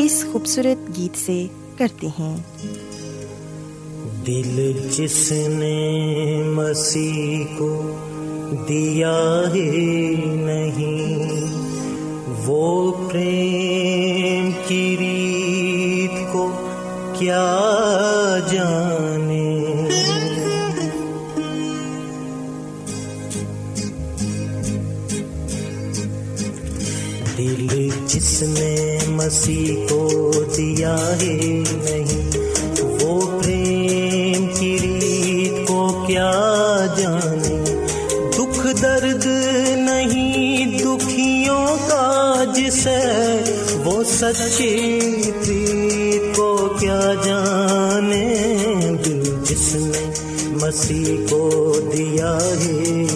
اس خوبصورت گیت سے کرتے ہیں۔ دل جس نے مسیح کو دیا ہے نہیں، وہ پریم کی ریت کو کیا جانے؟ دل جس نے مسیح کو دیا ہے نہیں۔ وہ پریم کی ریت کو کیا جانے؟ دکھ درد نہیں، دکھیوں کا جسے وہ سچی پریت کو کیا جانے؟ دل جس نے مسیح کو دیا ہے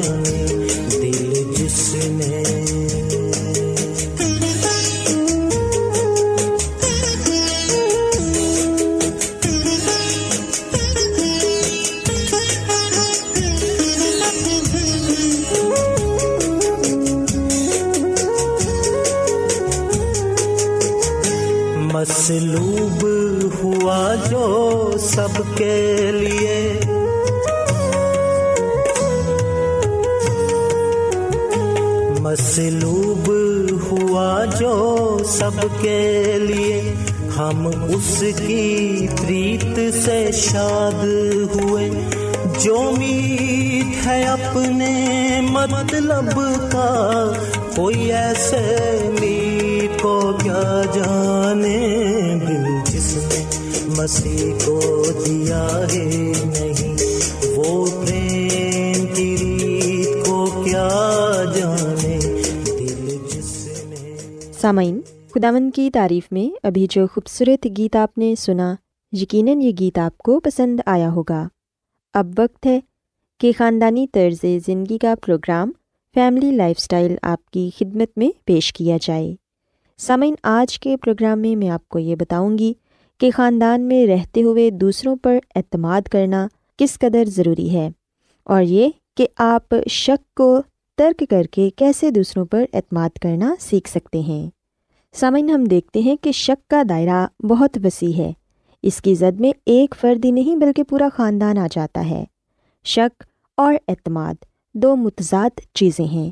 دل جس نے مسلوب ہوا جو سب کے جو سب کے لیے ہم اس کی پریت سے شاد ہوئے۔ جو میت ہے اپنے مطلب کا، کوئی ایسے میت کو کیا جانے دل جس نے مسیح کو دیا ہے نہیں۔ سامعین خداون کی تعریف میں ابھی جو خوبصورت گیت آپ نے سنا، یقیناً یہ گیت آپ کو پسند آیا ہوگا۔ اب وقت ہے کہ خاندانی طرز زندگی کا پروگرام فیملی لائف اسٹائل آپ کی خدمت میں پیش کیا جائے۔ سامعین، آج کے پروگرام میں میں آپ کو یہ بتاؤں گی کہ خاندان میں رہتے ہوئے دوسروں پر اعتماد کرنا کس قدر ضروری ہے اور یہ کہ آپ شک کو ترک کر کے کیسے دوسروں پر اعتماد کرنا سیکھ سکتے ہیں۔ سامعین، ہم دیکھتے ہیں کہ شک کا دائرہ بہت وسیع ہے۔ اس کی زد میں ایک فرد ہی نہیں بلکہ پورا خاندان آ جاتا ہے۔ شک اور اعتماد دو متضاد چیزیں ہیں۔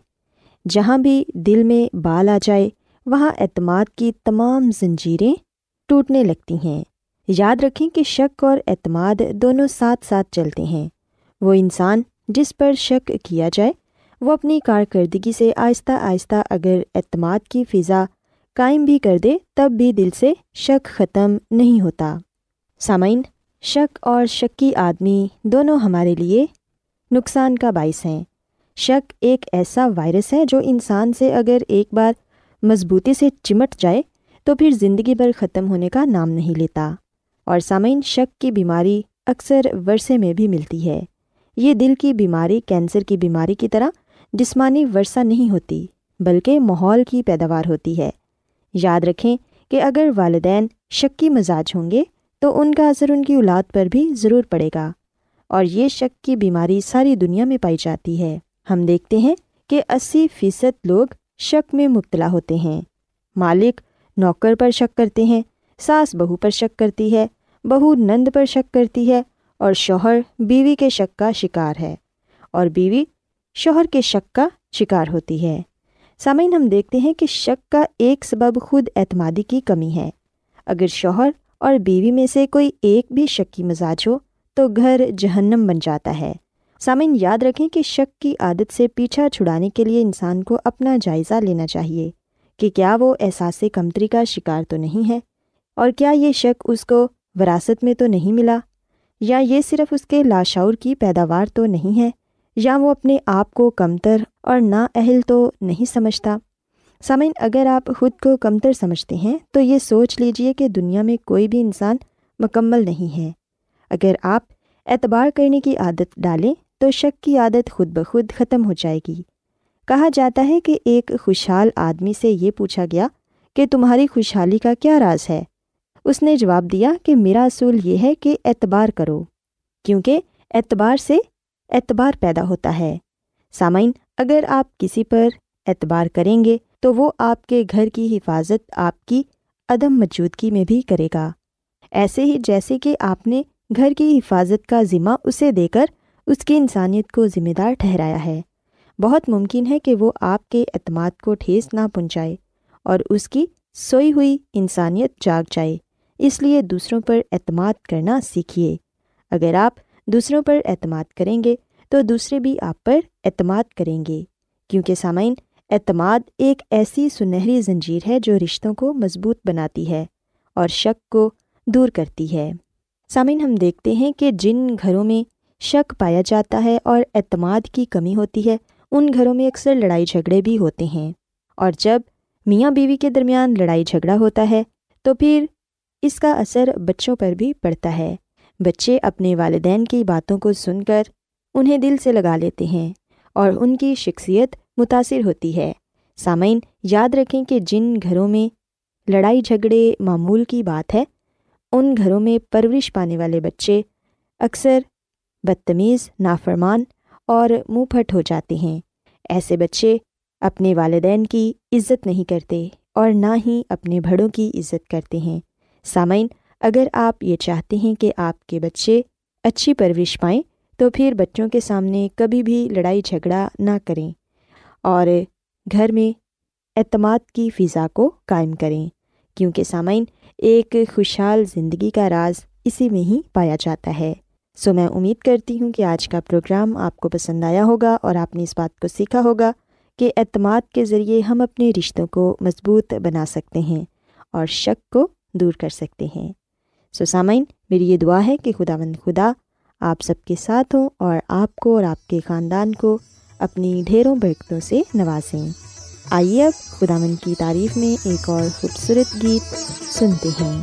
جہاں بھی دل میں بال آ جائے، وہاں اعتماد کی تمام زنجیریں ٹوٹنے لگتی ہیں۔ یاد رکھیں کہ شک اور اعتماد دونوں ساتھ ساتھ چلتے ہیں۔ وہ انسان جس پر شک کیا جائے وہ اپنی کارکردگی سے آہستہ آہستہ اگر اعتماد کی فضا قائم بھی کر دے، تب بھی دل سے شک ختم نہیں ہوتا۔ سامعین، شک اور شکی آدمی دونوں ہمارے لیے نقصان کا باعث ہیں۔ شک ایک ایسا وائرس ہے جو انسان سے اگر ایک بار مضبوطی سے چمٹ جائے، تو پھر زندگی بھر ختم ہونے کا نام نہیں لیتا۔ اور سامعین، شک کی بیماری اکثر ورثے میں بھی ملتی ہے۔ یہ دل کی بیماری، کینسر کی بیماری کی طرح جسمانی ورثہ نہیں ہوتی، بلکہ ماحول کی پیداوار ہوتی ہے۔ یاد رکھیں کہ اگر والدین شکی مزاج ہوں گے، تو ان کا اثر ان کی اولاد پر بھی ضرور پڑے گا۔ اور یہ شک کی بیماری ساری دنیا میں پائی جاتی ہے۔ ہم دیکھتے ہیں کہ اسی فیصد لوگ شک میں مبتلا ہوتے ہیں۔ مالک نوکر پر شک کرتے ہیں، ساس بہو پر شک کرتی ہے، بہو نند پر شک کرتی ہے، اور شوہر بیوی کے شک کا شکار ہے۔ اور بیوی شوہر کے شک کا شکار ہوتی ہے۔ سامعین، ہم دیکھتے ہیں کہ شک کا ایک سبب خود اعتمادی کی کمی ہے۔ اگر شوہر اور بیوی میں سے کوئی ایک بھی شک کی مزاج ہو، تو گھر جہنم بن جاتا ہے۔ سامعین، یاد رکھیں کہ شک کی عادت سے پیچھا چھڑانے کے لیے انسان کو اپنا جائزہ لینا چاہیے کہ کیا وہ احساس کمتری کا شکار تو نہیں ہے؟ اور کیا یہ شک اس کو وراثت میں تو نہیں ملا؟ یا یہ صرف اس کے لاشعور کی پیداوار تو نہیں ہے؟ یا وہ اپنے آپ کو کمتر اور نا اہل تو نہیں سمجھتا۔ سامعین، اگر آپ خود کو کمتر سمجھتے ہیں، تو یہ سوچ لیجیے کہ دنیا میں کوئی بھی انسان مکمل نہیں ہے۔ اگر آپ اعتبار کرنے کی عادت ڈالیں، تو شک کی عادت خود بخود ختم ہو جائے گی۔ کہا جاتا ہے کہ ایک خوشحال آدمی سے یہ پوچھا گیا کہ تمہاری خوشحالی کا کیا راز ہے؟ اس نے جواب دیا کہ میرا اصول یہ ہے کہ اعتبار کرو، کیونکہ اعتبار سے اعتبار پیدا ہوتا ہے۔ سامعین، اگر آپ کسی پر اعتبار کریں گے، تو وہ آپ کے گھر کی حفاظت آپ کی عدم موجودگی میں بھی کرے گا۔ ایسے ہی جیسے کہ آپ نے گھر کی حفاظت کا ذمہ اسے دے کر اس کی انسانیت کو ذمہ دار ٹھہرایا ہے۔ بہت ممکن ہے کہ وہ آپ کے اعتماد کو ٹھیس نہ پہنچائے اور اس کی سوئی ہوئی انسانیت جاگ جائے۔ اس لیے دوسروں پر اعتماد کرنا سیکھیے۔ اگر آپ دوسروں پر اعتماد کریں گے تو دوسرے بھی آپ پر اعتماد کریں گے۔ کیونکہ سامعین، اعتماد ایک ایسی سنہری زنجیر ہے جو رشتوں کو مضبوط بناتی ہے اور شک کو دور کرتی ہے۔ سامعین، ہم دیکھتے ہیں کہ جن گھروں میں شک پایا جاتا ہے اور اعتماد کی کمی ہوتی ہے، ان گھروں میں اکثر لڑائی جھگڑے بھی ہوتے ہیں۔ اور جب میاں بیوی کے درمیان لڑائی جھگڑا ہوتا ہے، تو پھر اس کا اثر بچوں پر بھی پڑتا ہے۔ بچے اپنے والدین کی باتوں کو سن کر انہیں دل سے لگا لیتے ہیں اور ان کی شخصیت متاثر ہوتی ہے۔ سامعین، یاد رکھیں کہ جن گھروں میں لڑائی جھگڑے معمول کی بات ہے، ان گھروں میں پرورش پانے والے بچے اکثر بدتمیز، نافرمان اور منہ پھٹ ہو جاتے ہیں۔ ایسے بچے اپنے والدین کی عزت نہیں کرتے اور نہ ہی اپنے بڑوں کی عزت کرتے ہیں۔ سامعین اگر آپ یہ چاہتے ہیں کہ آپ کے بچے اچھی پرورش پائیں، تو پھر بچوں کے سامنے کبھی بھی لڑائی جھگڑا نہ کریں اور گھر میں اعتماد کی فضا کو قائم کریں، کیونکہ سامعین ایک خوشحال زندگی کا راز اسی میں ہی پایا جاتا ہے۔ سو میں امید کرتی ہوں کہ آج کا پروگرام آپ کو پسند آیا ہوگا اور آپ نے اس بات کو سیکھا ہوگا کہ اعتماد کے ذریعے ہم اپنے رشتوں کو مضبوط بنا سکتے ہیں اور شک کو دور کر سکتے ہیں۔ سو سامعین، میری یہ دعا ہے کہ خدا مند خدا آپ سب کے ساتھ ہوں اور آپ کو اور آپ کے خاندان کو اپنی ڈھیروں برکتوں سے نوازیں۔ آئیے اب خدا مند کی تعریف میں ایک اور خوبصورت گیت سنتے ہیں۔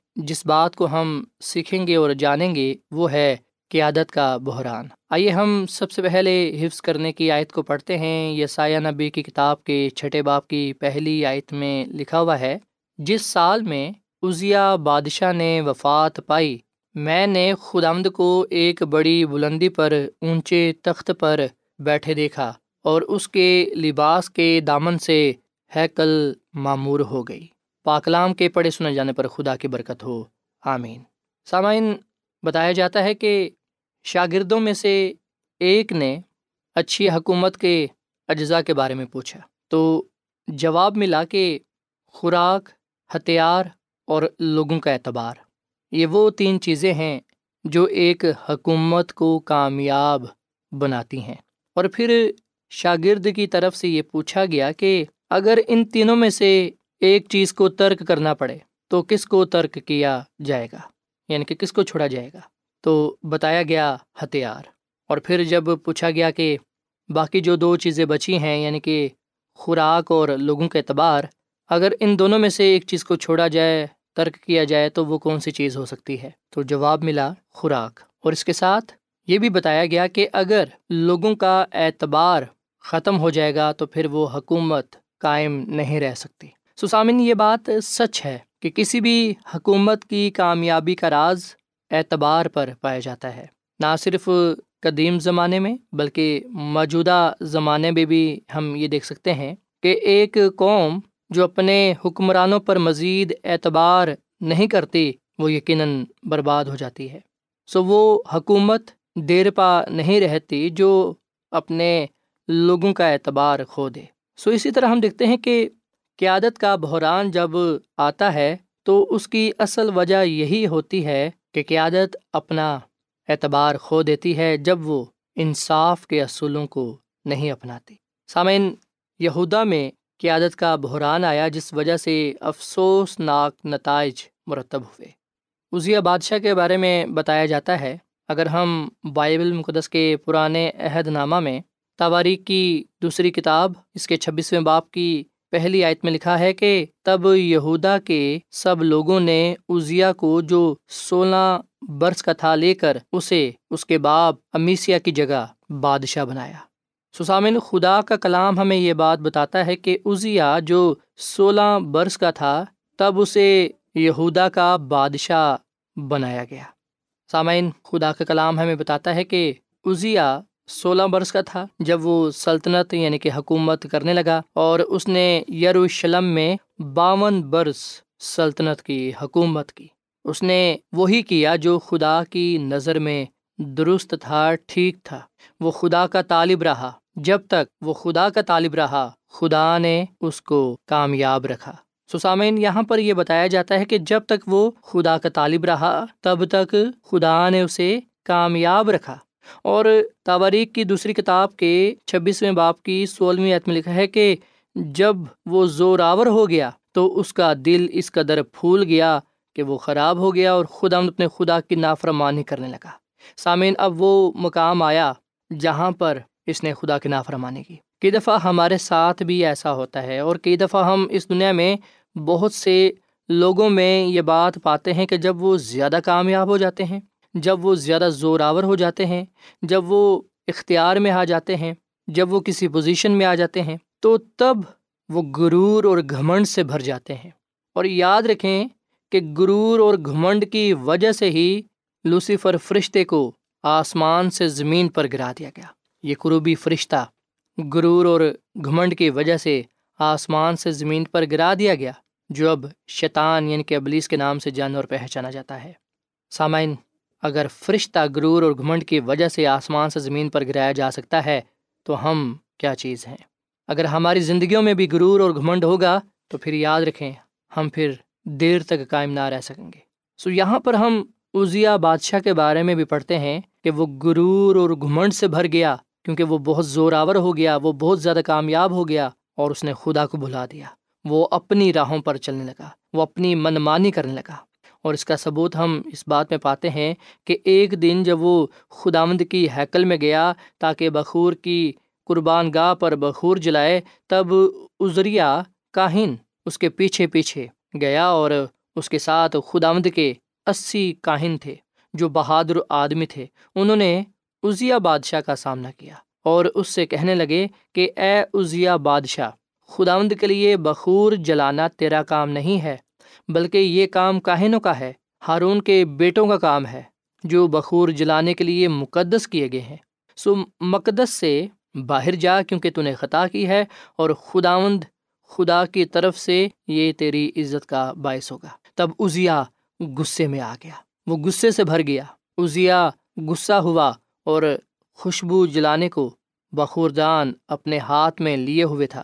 جس بات کو ہم سیکھیں گے اور جانیں گے وہ ہے قیادت کا بحران۔ آئیے ہم سب سے پہلے حفظ کرنے کی آیت کو پڑھتے ہیں۔ یہ سایہ نبی کی کتاب کے چھٹے باپ کی پہلی آیت میں لکھا ہوا ہے، جس سال میں عزیا بادشاہ نے وفات پائی، میں نے خدامد کو ایک بڑی بلندی پر اونچے تخت پر بیٹھے دیکھا اور اس کے لباس کے دامن سے ہیکل معمور ہو گئی۔ پاکلام کے پڑھے سنے جانے پر خدا کی برکت ہو۔ آمین۔ سامعین، بتایا جاتا ہے کہ شاگردوں میں سے ایک نے اچھی حکومت کے اجزاء کے بارے میں پوچھا۔ تو جواب ملا کہ خوراک، ہتھیار اور لوگوں کا اعتبار۔ یہ وہ تین چیزیں ہیں جو ایک حکومت کو کامیاب بناتی ہیں۔ اور پھر شاگرد کی طرف سے یہ پوچھا گیا کہ اگر ان تینوں میں سے ایک چیز کو ترک کرنا پڑے تو کس کو ترک کیا جائے گا؟ یعنی کہ کس کو چھوڑا جائے گا؟ تو بتایا گیا ہتھیار۔ اور پھر جب پوچھا گیا کہ باقی جو دو چیزیں بچی ہیں یعنی کہ خوراک اور لوگوں کے اعتبار، اگر ان دونوں میں سے ایک چیز کو چھوڑا جائے، ترک کیا جائے، تو وہ کون سی چیز ہو سکتی ہے؟ تو جواب ملا خوراک۔ اور اس کے ساتھ یہ بھی بتایا گیا کہ اگر لوگوں کا اعتبار ختم ہو جائے گا، تو پھر وہ حکومت قائم نہیں رہ سکتی۔ سسامن یہ بات سچ ہے کہ کسی بھی حکومت کی کامیابی کا راز اعتبار پر پایا جاتا ہے۔ نہ صرف قدیم زمانے میں، بلکہ موجودہ زمانے میں بھی ہم یہ دیکھ سکتے ہیں کہ ایک قوم جو اپنے حکمرانوں پر مزید اعتبار نہیں کرتی، وہ یقیناً برباد ہو جاتی ہے۔ سو وہ حکومت دیر پا نہیں رہتی جو اپنے لوگوں کا اعتبار کھو دے۔ سو اسی طرح ہم دیکھتے ہیں کہ قیادت کا بحران جب آتا ہے تو اس کی اصل وجہ یہی ہوتی ہے کہ قیادت اپنا اعتبار کھو دیتی ہے جب وہ انصاف کے اصولوں کو نہیں اپناتی۔ سامعین، یہودا میں قیادت کا بحران آیا جس وجہ سے افسوس ناک نتائج مرتب ہوئے۔ عزیہ بادشاہ کے بارے میں بتایا جاتا ہے، اگر ہم بائبل مقدس کے پرانے عہد نامہ میں تواریخ کی دوسری کتاب، اس کے چھبیسویں باپ کی پہلی آیت میں لکھا ہے کہ تب یہودا کے سب لوگوں نے ازیا کو جو سولہ برس کا تھا لے کر اسے، اس کے باپ امیسیا کی جگہ بادشاہ بنایا۔ سسامن، خدا کا کلام ہمیں یہ بات بتاتا ہے کہ ازیا جو سولہ برس کا تھا، تب اسے یہودا کا بادشاہ بنایا گیا۔ سامعین، خدا کا کلام ہمیں بتاتا ہے کہ ازیا سولہ برس کا تھا جب وہ سلطنت یعنی کہ حکومت کرنے لگا اور اس نے یروشلم میں باون برس سلطنت کی حکومت کی۔ اس نے وہی کیا جو خدا کی نظر میں درست تھا، ٹھیک تھا۔ وہ خدا کا طالب رہا۔ جب تک وہ خدا کا طالب رہا، خدا نے اس کو کامیاب رکھا۔ سسامین یہاں پر یہ بتایا جاتا ہے کہ جب تک وہ خدا کا طالب رہا، تب تک خدا نے اسے کامیاب رکھا۔ اور تواریخ کی دوسری کتاب کے چھبیسویں باپ کی سولہویں عتم لکھا ہے کہ جب وہ زوراور ہو گیا تو اس کا دل اس قدر پھول گیا کہ وہ خراب ہو گیا اور خدا اپنے خدا کی نافرمانی کرنے لگا۔ سامعین، اب وہ مقام آیا جہاں پر اس نے خدا کی نافرمانی کی۔ کئی دفعہ ہمارے ساتھ بھی ایسا ہوتا ہے اور کئی دفعہ ہم اس دنیا میں بہت سے لوگوں میں یہ بات پاتے ہیں کہ جب وہ زیادہ کامیاب ہو جاتے ہیں جب وہ زیادہ زوراور ہو جاتے ہیں، جب وہ اختیار میں آ جاتے ہیں، جب وہ کسی پوزیشن میں آ جاتے ہیں، تو تب وہ غرور اور گھمنڈ سے بھر جاتے ہیں۔ اور یاد رکھیں کہ غرور اور گھمنڈ کی وجہ سے ہی لوسیفر فرشتے کو آسمان سے زمین پر گرا دیا گیا۔ یہ قروبی فرشتہ غرور اور گھمنڈ کی وجہ سے آسمان سے زمین پر گرا دیا گیا، جو اب شیطان یعنی کہ ابلیس کے نام سے جانور پہچانا جاتا ہے۔ سامعین اگر فرشتہ غرور اور گھمنڈ کی وجہ سے آسمان سے زمین پر گرایا جا سکتا ہے، تو ہم کیا چیز ہیں؟ اگر ہماری زندگیوں میں بھی غرور اور گھمنڈ ہوگا، تو پھر یاد رکھیں، ہم پھر دیر تک قائم نہ رہ سکیں گے۔ سو یہاں پر ہم عزیا بادشاہ کے بارے میں بھی پڑھتے ہیں کہ وہ غرور اور گھمنڈ سے بھر گیا، کیونکہ وہ بہت زوراور ہو گیا، وہ بہت زیادہ کامیاب ہو گیا اور اس نے خدا کو بھلا دیا۔ وہ اپنی راہوں پر چلنے لگا، وہ اپنی من مانی کرنے لگا۔ اور اس کا ثبوت ہم اس بات میں پاتے ہیں کہ ایک دن جب وہ خداوند کی ہیکل میں گیا تاکہ بخور کی قربان گاہ پر بخور جلائے، تب ازریا کاہن اس کے پیچھے پیچھے گیا اور اس کے ساتھ خداوند کے اسی کاہن تھے جو بہادر آدمی تھے۔ انہوں نے عزیا بادشاہ کا سامنا کیا اور اس سے کہنے لگے کہ اے عزیا بادشاہ، خداوند کے لیے بخور جلانا تیرا کام نہیں ہے۔ بلکہ یہ کام کاہنوں کا ہے، ہارون کے بیٹوں کا کام ہے، جو بخور جلانے کے لیے مقدس کیے گئے ہیں۔ سو مقدس سے باہر جا کیونکہ تو نے خطا کی ہے اور خداوند خدا کی طرف سے یہ تیری عزت کا باعث ہوگا۔ تب ازیا غصے میں آ گیا۔ وہ غصے سے بھر گیا۔ ازیا غصہ ہوا اور خوشبو جلانے کو بخوردان اپنے ہاتھ میں لیے ہوئے تھا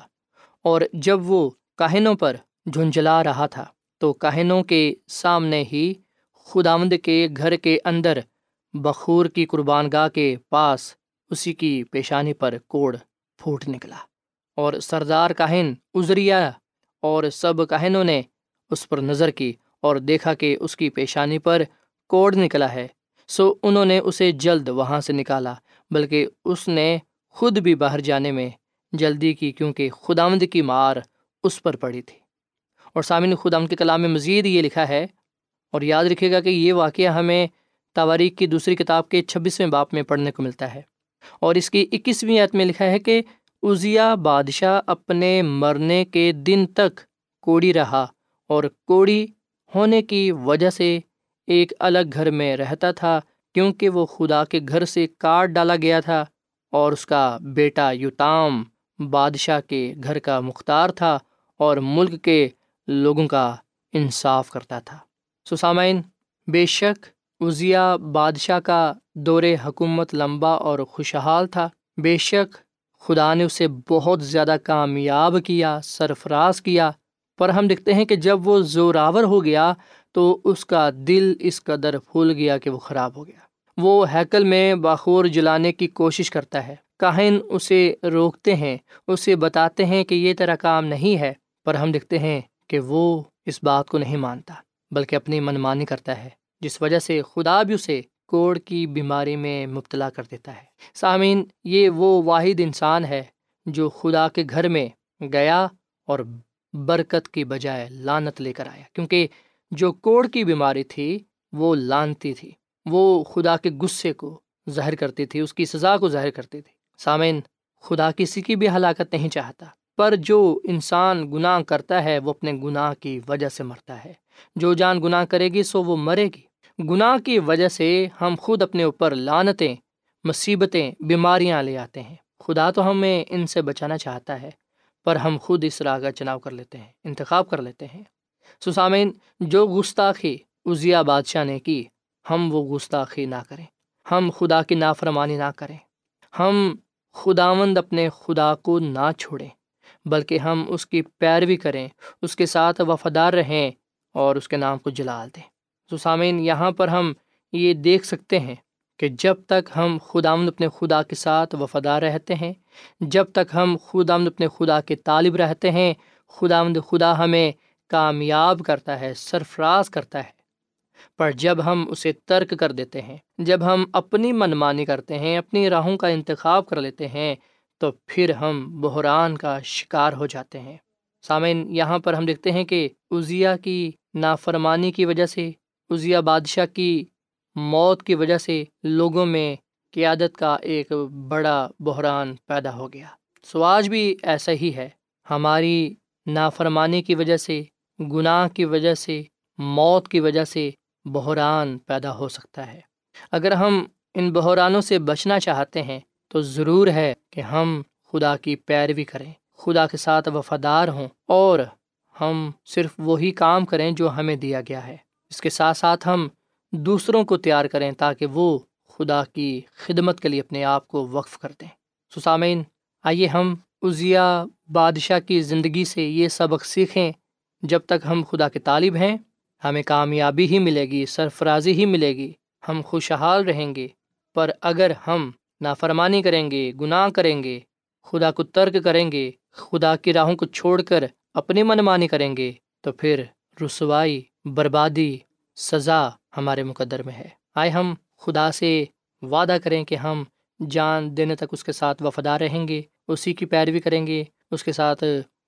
اور جب وہ کاہنوں پر جھنجلا رہا تھا۔ تو کاہنوں کے سامنے ہی خداوند کے گھر کے اندر بخور کی قربان گاہ کے پاس اسی کی پیشانی پر کوڑ پھوٹ نکلا اور سردار کاہن ازریا اور سب کاہنوں نے اس پر نظر کی اور دیکھا کہ اس کی پیشانی پر کوڑ نکلا ہے، سو انہوں نے اسے جلد وہاں سے نکالا، بلکہ اس نے خود بھی باہر جانے میں جلدی کی کیونکہ خداوند کی مار اس پر پڑی تھی۔ اور سامعین خدا کے کلام میں مزید یہ لکھا ہے، اور یاد رکھے گا کہ یہ واقعہ ہمیں تواریخ کی دوسری کتاب کے چھبیسویں باپ میں پڑھنے کو ملتا ہے۔ اور اس کی اکیسویں عت میں لکھا ہے کہ عزیا بادشاہ اپنے مرنے کے دن تک کوڑی رہا اور کوڑی ہونے کی وجہ سے ایک الگ گھر میں رہتا تھا، کیونکہ وہ خدا کے گھر سے کاٹ ڈالا گیا تھا اور اس کا بیٹا یوتام بادشاہ کے گھر کا مختار تھا اور ملک کے لوگوں کا انصاف کرتا تھا۔ سسامین، بے شک عزیا بادشاہ کا دور حکومت لمبا اور خوشحال تھا۔ بے شک خدا نے اسے بہت زیادہ کامیاب کیا، سرفراز کیا۔ پر ہم دیکھتے ہیں کہ جب وہ زوراور ہو گیا تو اس کا دل اس قدر پھول گیا کہ وہ خراب ہو گیا۔ وہ ہیکل میں باخور جلانے کی کوشش کرتا ہے۔ کاہن اسے روکتے ہیں، اسے بتاتے ہیں کہ یہ طرح کام نہیں ہے۔ پر ہم دیکھتے ہیں کہ وہ اس بات کو نہیں مانتا، بلکہ اپنی منمانی کرتا ہے، جس وجہ سے خدا بھی اسے کوڑ کی بیماری میں مبتلا کر دیتا ہے۔ سامعین، یہ وہ واحد انسان ہے جو خدا کے گھر میں گیا اور برکت کی بجائے لانت لے کر آیا۔ کیونکہ جو کوڑ کی بیماری تھی، وہ لانتی تھی۔ وہ خدا کے غصے کو ظاہر کرتی تھی، اس کی سزا کو ظاہر کرتی تھی۔ سامعین، خدا کسی کی بھی ہلاکت نہیں چاہتا۔ پر جو انسان گناہ کرتا ہے، وہ اپنے گناہ کی وجہ سے مرتا ہے۔ جو جان گناہ کرے گی، سو وہ مرے گی۔ گناہ کی وجہ سے ہم خود اپنے اوپر لانتیں مصیبتیں، بیماریاں لے آتے ہیں۔ خدا تو ہمیں ان سے بچانا چاہتا ہے، پر ہم خود اس راہ کا چناؤ کر لیتے ہیں، انتخاب کر لیتے ہیں۔ سسامین جو گستاخی عزیا بادشاہ نے کی، ہم وہ گستاخی نہ کریں۔ ہم خدا کی نافرمانی نہ کریں۔ ہم خداوند اپنے خدا کو نہ چھوڑیں۔ بلکہ ہم اس کی پیروی کریں، اس کے ساتھ وفادار رہیں اور اس کے نام کو جلال دیں۔ سسامین یہاں پر ہم یہ دیکھ سکتے ہیں کہ جب تک ہم خداوند اپنے خدا کے ساتھ وفادار رہتے ہیں، جب تک ہم خداوند اپنے خدا کے طالب رہتے ہیں، خداوند خدا ہمیں کامیاب کرتا ہے، سرفراز کرتا ہے۔ پر جب ہم اسے ترک کر دیتے ہیں، جب ہم اپنی منمانی کرتے ہیں، اپنی راہوں کا انتخاب کر لیتے ہیں تو پھر ہم بحران کا شکار ہو جاتے ہیں۔ سامعین، یہاں پر ہم دیکھتے ہیں کہ عزیا کی نافرمانی کی وجہ سے عزیا بادشاہ کی موت کی وجہ سے لوگوں میں قیادت کا ایک بڑا بحران پیدا ہو گیا۔ سو آج بھی ایسا ہی ہے۔ ہماری نافرمانی کی وجہ سے، گناہ کی وجہ سے، موت کی وجہ سے بحران پیدا ہو سکتا ہے۔ اگر ہم ان بحرانوں سے بچنا چاہتے ہیں تو ضرور ہے کہ ہم خدا کی پیروی کریں، خدا کے ساتھ وفادار ہوں اور ہم صرف وہی کام کریں جو ہمیں دیا گیا ہے۔ اس کے ساتھ ساتھ ہم دوسروں کو تیار کریں تاکہ وہ خدا کی خدمت کے لیے اپنے آپ کو وقف کر دیں۔ سسامین آئیے ہم عزیا بادشاہ کی زندگی سے یہ سبق سیکھیں۔ جب تک ہم خدا کے طالب ہیں، ہمیں کامیابی ہی ملے گی، سرفرازی ہی ملے گی، ہم خوشحال رہیں گے۔ پر اگر ہم نافرمانی کریں گے، گناہ کریں گے، خدا کو ترک کریں گے، خدا کی راہوں کو چھوڑ کر اپنی منمانی کریں گے، تو پھر رسوائی، بربادی، سزا ہمارے مقدر میں ہے۔ آئے ہم خدا سے وعدہ کریں کہ ہم جان دینے تک اس کے ساتھ وفادار رہیں گے، اسی کی پیروی کریں گے، اس کے ساتھ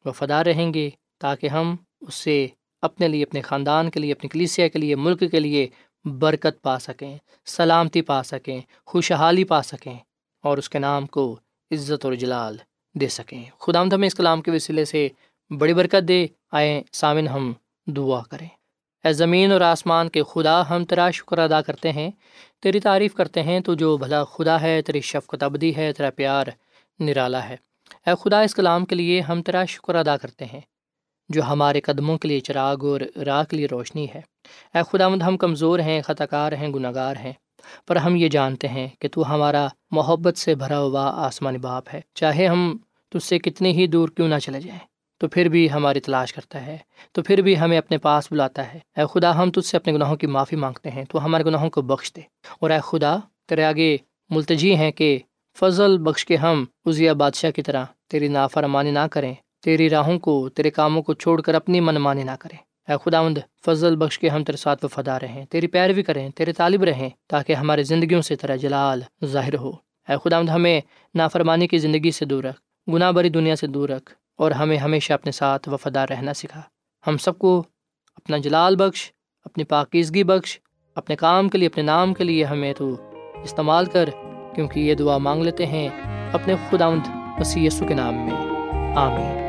وفادار رہیں گے، تاکہ ہم اس سے اپنے لیے، اپنے خاندان کے لیے، اپنی کلیسیا کے لیے، ملک کے لیے برکت پا سکیں، سلامتی پا سکیں، خوشحالی پا سکیں اور اس کے نام کو عزت اور جلال دے سکیں۔ خدا ہمیں اس کلام کے وسیلے سے بڑی برکت دے۔ آئیں سامن ہم دعا کریں۔ اے زمین اور آسمان کے خدا، ہم تیرا شکر ادا کرتے ہیں۔ تیری تعریف کرتے ہیں، تو جو بھلا خدا ہے، تیری شفقت ابدی ہے، تیرا پیار نرالا ہے۔ اے خدا، اس کلام کے لیے ہم تیرا شکر ادا کرتے ہیں۔ جو ہمارے قدموں کے لیے چراغ اور راہ کے لیے روشنی ہے۔ اے خداوند، ہم کمزور ہیں خطا کار ہیں گناہ گار ہیں، پر ہم یہ جانتے ہیں کہ تو ہمارا محبت سے بھرا ہوا آسمانی باپ ہے۔ چاہے ہم تجھ سے کتنی ہی دور کیوں نہ چلے جائیں، تو پھر بھی ہماری تلاش کرتا ہے، تو پھر بھی ہمیں اپنے پاس بلاتا ہے۔ اے خدا، ہم تجھ سے اپنے گناہوں کی معافی مانگتے ہیں، تو ہمارے گناہوں کو بخش دے۔ اور اے خدا، تیرے آگے ملتجی ہیں کہ فضل بخش کے ہم عزیہ بادشاہ کی طرح تیری نافرمانی نہ کریں۔ تیری راہوں کو، تیرے کاموں کو چھوڑ کر اپنی من مانی نہ کریں۔ اے خدا مند فضل بخش کے ہم تیرے ساتھ وفادار رہیں۔ تیری پیروی کریں، تیرے طالب رہیں، تاکہ ہمارے زندگیوں سے تیرا جلال ظاہر ہو۔ اے خدا مند ہمیں نافرمانی کی زندگی سے دور رکھ، گناہ بری دنیا سے دور رکھ، اور ہمیں ہمیشہ اپنے ساتھ وفادار رہنا سکھا۔ ہم سب کو اپنا جلال بخش، اپنی پاکیزگی بخش، اپنے کام کے لیے، اپنے نام کے لیے ہمیں تو استعمال کر، کیونکہ یہ دعا مانگ لیتے ہیں اپنے خدا مسیح یسو کے نام میں۔ آمین۔